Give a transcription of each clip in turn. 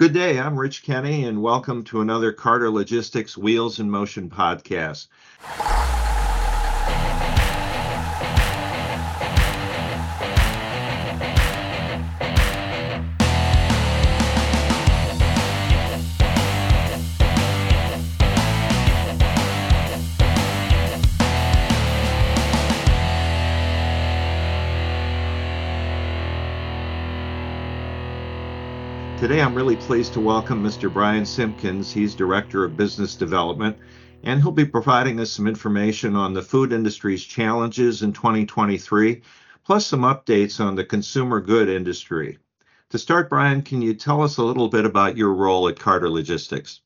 Good day. I'm Rich Kenny, and welcome to another Carter Logistics Wheels in Motion podcast. Today, I'm really pleased to welcome Mr. Brian Simpkins. He's Director of Business Development, and he'll be providing us some information on the food industry's challenges in 2023, plus some updates on the consumer good industry. To start, Brian, can you tell us a little bit about your role at Carter Logistics?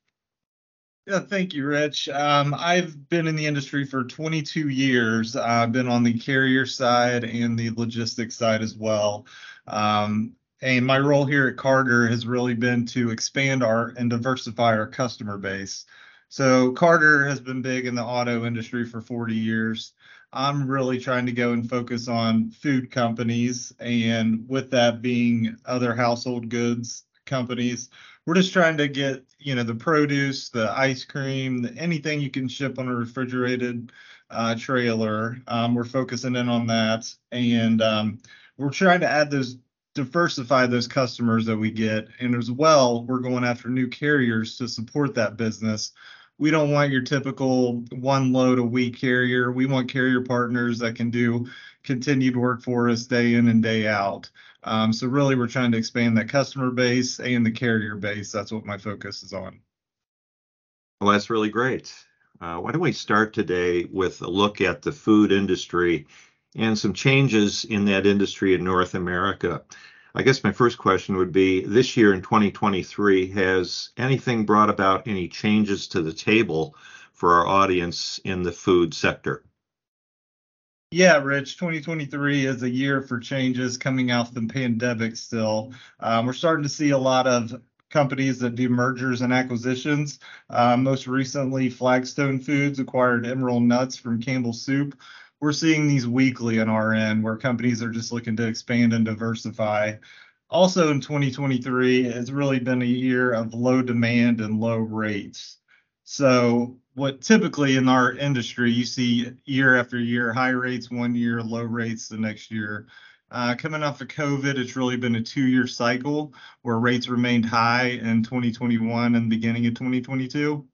Yeah, thank you, Rich. Um, I've been in the industry for 22 years. I've been on the carrier side and the logistics side as well. Um, and my role here at Carter has really been to expand our and diversify our customer base. So Carter has been big in the auto industry for 40 years. I'm really trying to go and focus on food companies, and with that being other household goods companies. We're just trying to get, you know, the produce, the ice cream, anything you can ship on a refrigerated uh, trailer. Um, we're focusing in on that, and um, we're trying to add those diversify those customers that we get. And as well, we're going after new carriers to support that business. We don't want your typical one load a week carrier. We want carrier partners that can do continued work for us day in and day out. Um, so really, we're trying to expand that customer base and the carrier base. That's what my focus is on. Well, that's really great. Uh, why don't we start today with a look at the food industry and some changes in that industry in North America. I guess my first question would be this year in 2023, has anything brought about any changes to the table for our audience in the food sector? Yeah, Rich, 2023 is a year for changes coming out of the pandemic still. Um, we're starting to see a lot of companies that do mergers and acquisitions. Uh, most recently, Flagstone Foods acquired Emerald Nuts from Campbell Soup we're seeing these weekly on our end where companies are just looking to expand and diversify. Also in 2023, it's really been a year of low demand and low rates. So what typically in our industry you see year after year, high rates one year, low rates the next year. Uh, coming off of COVID, it's really been a two-year cycle where rates remained high in 2021 and beginning of 2022.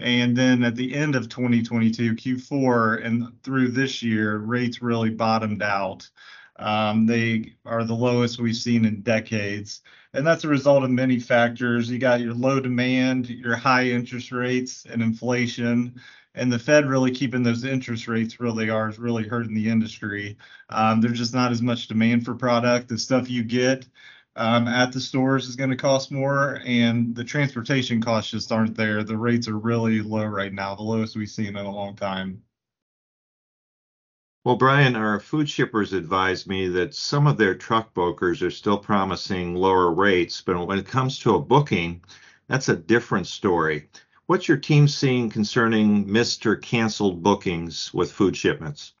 And then at the end of 2022, Q4 and through this year, rates really bottomed out. Um, they are the lowest we've seen in decades. And that's a result of many factors. You got your low demand, your high interest rates, and inflation. And the Fed really keeping those interest rates really are is really hurting the industry. Um, there's just not as much demand for product. The stuff you get um, at the stores is going to cost more, and the transportation costs just aren't there. The rates are really low right now, the lowest we've seen in a long time. Well, Brian, our food shippers advised me that some of their truck brokers are still promising lower rates, but when it comes to a booking, that's a different story. What's your team seeing concerning missed or canceled bookings with food shipments?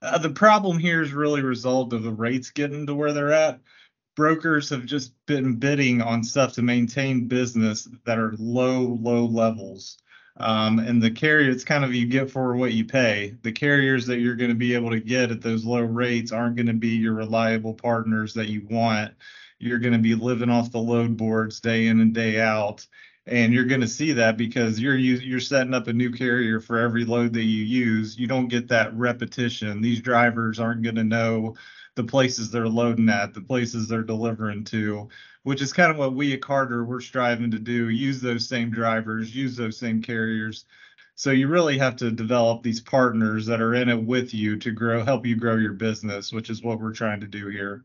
Uh, the problem here is really a result of the rates getting to where they're at brokers have just been bidding on stuff to maintain business that are low, low levels. Um, and the carrier, it's kind of you get for what you pay. The carriers that you're going to be able to get at those low rates aren't going to be your reliable partners that you want. You're going to be living off the load boards day in and day out. And you're going to see that because you're you're setting up a new carrier for every load that you use. You don't get that repetition. These drivers aren't going to know the places they're loading at, the places they're delivering to, which is kind of what we at Carter we're striving to do. Use those same drivers, use those same carriers. So you really have to develop these partners that are in it with you to grow, help you grow your business, which is what we're trying to do here.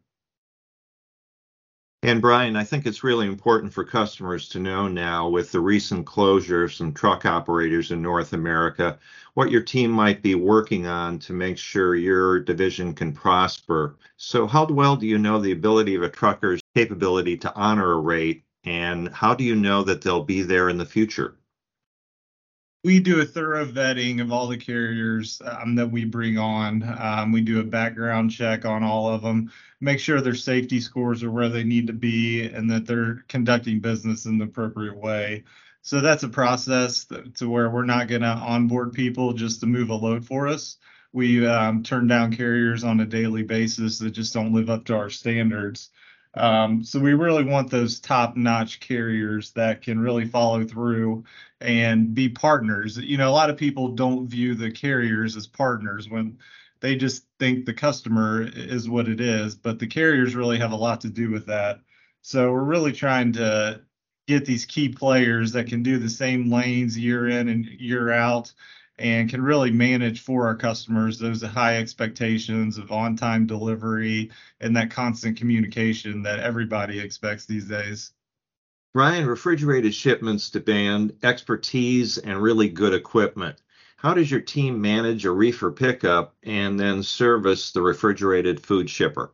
And Brian, I think it's really important for customers to know now with the recent closure of some truck operators in North America, what your team might be working on to make sure your division can prosper. So how well do you know the ability of a trucker's capability to honor a rate, and how do you know that they'll be there in the future? We do a thorough vetting of all the carriers um, that we bring on. Um, we do a background check on all of them, make sure their safety scores are where they need to be, and that they're conducting business in the appropriate way. So that's a process that, to where we're not going to onboard people just to move a load for us. We um, turn down carriers on a daily basis that just don't live up to our standards. Um, so we really want those top-notch carriers that can really follow through and be partners. You know, a lot of people don't view the carriers as partners when they just think the customer is what it is, but the carriers really have a lot to do with that. So we're really trying to get these key players that can do the same lanes year in and year out and can really manage for our customers those high expectations of on-time delivery and that constant communication that everybody expects these days. Brian, refrigerated shipments demand expertise and really good equipment. How does your team manage a reefer pickup and then service the refrigerated food shipper?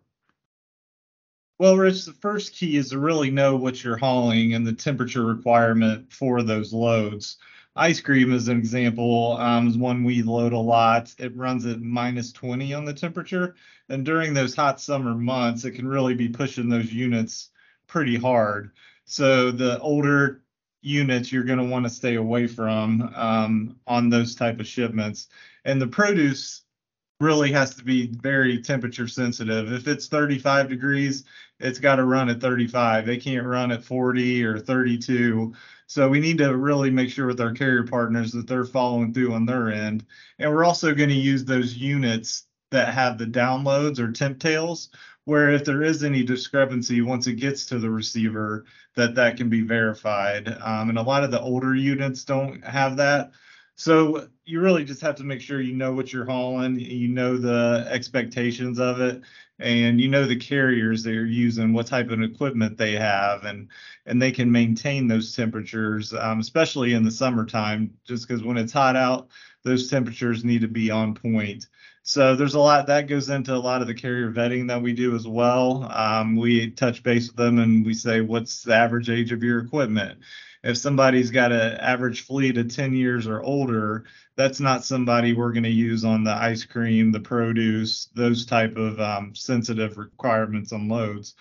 Well, Rich, the first key is to really know what you're hauling and the temperature requirement for those loads. Ice cream, as an example, um, is one we load a lot. It runs at minus 20 on the temperature. And during those hot summer months, it can really be pushing those units pretty hard. So the older units you're going to want to stay away from um, on those type of shipments. And the produce really has to be very temperature sensitive. If it's 35 degrees, it's got to run at 35. They can't run at 40 or 32. So we need to really make sure with our carrier partners that they're following through on their end. And we're also going to use those units that have the downloads or TempTales where if there is any discrepancy once it gets to the receiver that that can be verified um, and a lot of the older units don't have that so you really just have to make sure you know what you're hauling, you know the expectations of it, and you know the carriers they're using, what type of equipment they have, and and they can maintain those temperatures, um, especially in the summertime, just because when it's hot out, those temperatures need to be on point. So there's a lot that goes into a lot of the carrier vetting that we do as well. Um, we touch base with them and we say, what's the average age of your equipment? If somebody's got an average fleet of 10 years or older, that's not somebody we're going to use on the ice cream, the produce, those type of um, sensitive requirements on loads.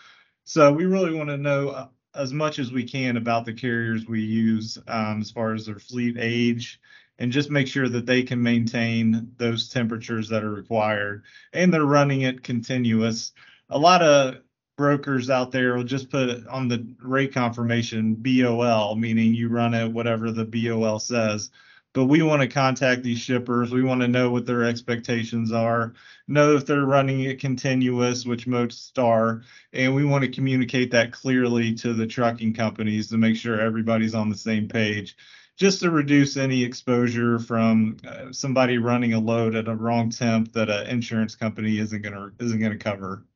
So we really want to know uh, as much as we can about the carriers we use um, as far as their fleet age and just make sure that they can maintain those temperatures that are required and they're running it continuous. A lot of brokers out there will just put on the rate confirmation BOL, meaning you run it whatever the BOL says. But we want to contact these shippers. We want to know what their expectations are, know if they're running it continuous, which most are, and we want to communicate that clearly to the trucking companies to make sure everybody's on the same page just to reduce any exposure from uh, somebody running a load at a wrong temp that an insurance company isn't going to isn't going to cover.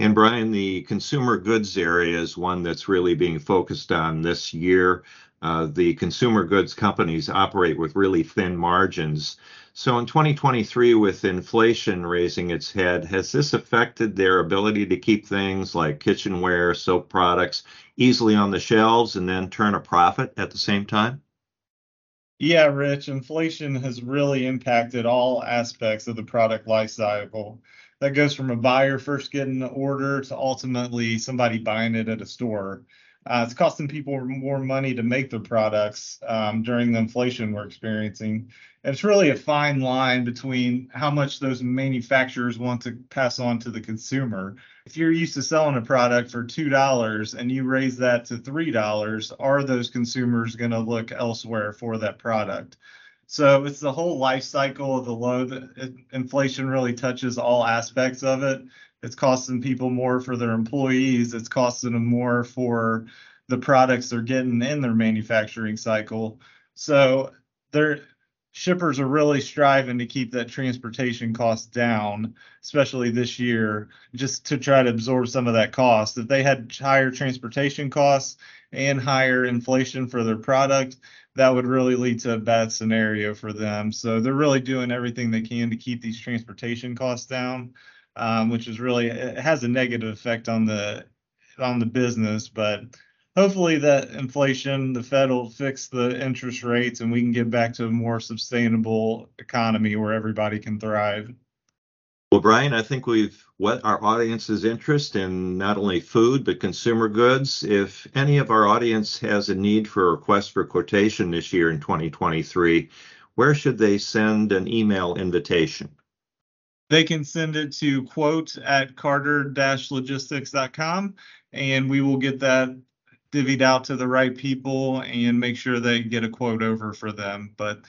And Brian, the consumer goods area is one that's really being focused on this year. Uh, the consumer goods companies operate with really thin margins. So in 2023, with inflation raising its head, has this affected their ability to keep things like kitchenware, soap products easily on the shelves and then turn a profit at the same time? Yeah, Rich, inflation has really impacted all aspects of the product life cycle that goes from a buyer first getting the order to ultimately somebody buying it at a store. Uh, it's costing people more money to make their products um, during the inflation we're experiencing. And it's really a fine line between how much those manufacturers want to pass on to the consumer. If you're used to selling a product for $2 and you raise that to $3, are those consumers going to look elsewhere for that product? So it's the whole life cycle of the loan. inflation really touches all aspects of it. It's costing people more for their employees. It's costing them more for the products they're getting in their manufacturing cycle. So their shippers are really striving to keep that transportation cost down, especially this year, just to try to absorb some of that cost. If they had higher transportation costs and higher inflation for their product, that would really lead to a bad scenario for them. So they're really doing everything they can to keep these transportation costs down, um, which is really it has a negative effect on the on the business, but hopefully that inflation, the Fed will fix the interest rates and we can get back to a more sustainable economy where everybody can thrive. Well, Brian, I think we've whet our audience's interest in not only food, but consumer goods. If any of our audience has a need for a request for quotation this year in 2023, where should they send an email invitation? They can send it to quote at carter-logistics.com and we will get that divvied out to the right people and make sure they get a quote over for them. But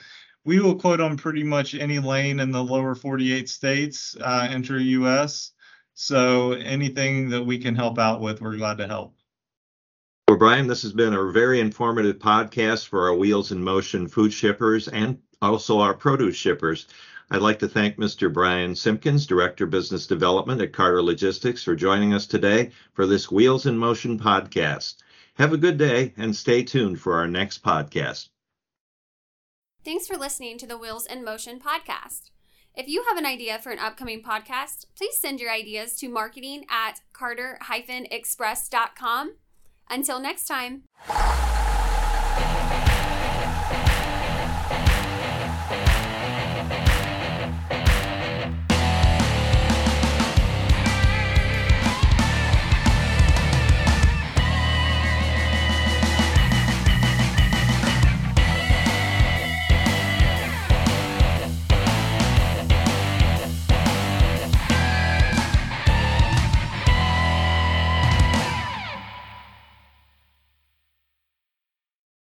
we will quote on pretty much any lane in the lower 48 states, uh, enter US. So anything that we can help out with, we're glad to help. Well, Brian, this has been a very informative podcast for our Wheels in Motion food shippers and also our produce shippers. I'd like to thank Mr. Brian Simpkins, Director Business Development at Carter Logistics, for joining us today for this Wheels in Motion podcast. Have a good day and stay tuned for our next podcast. Thanks for listening to the Wheels in Motion podcast. If you have an idea for an upcoming podcast, please send your ideas to marketing at carter-express.com. Until next time.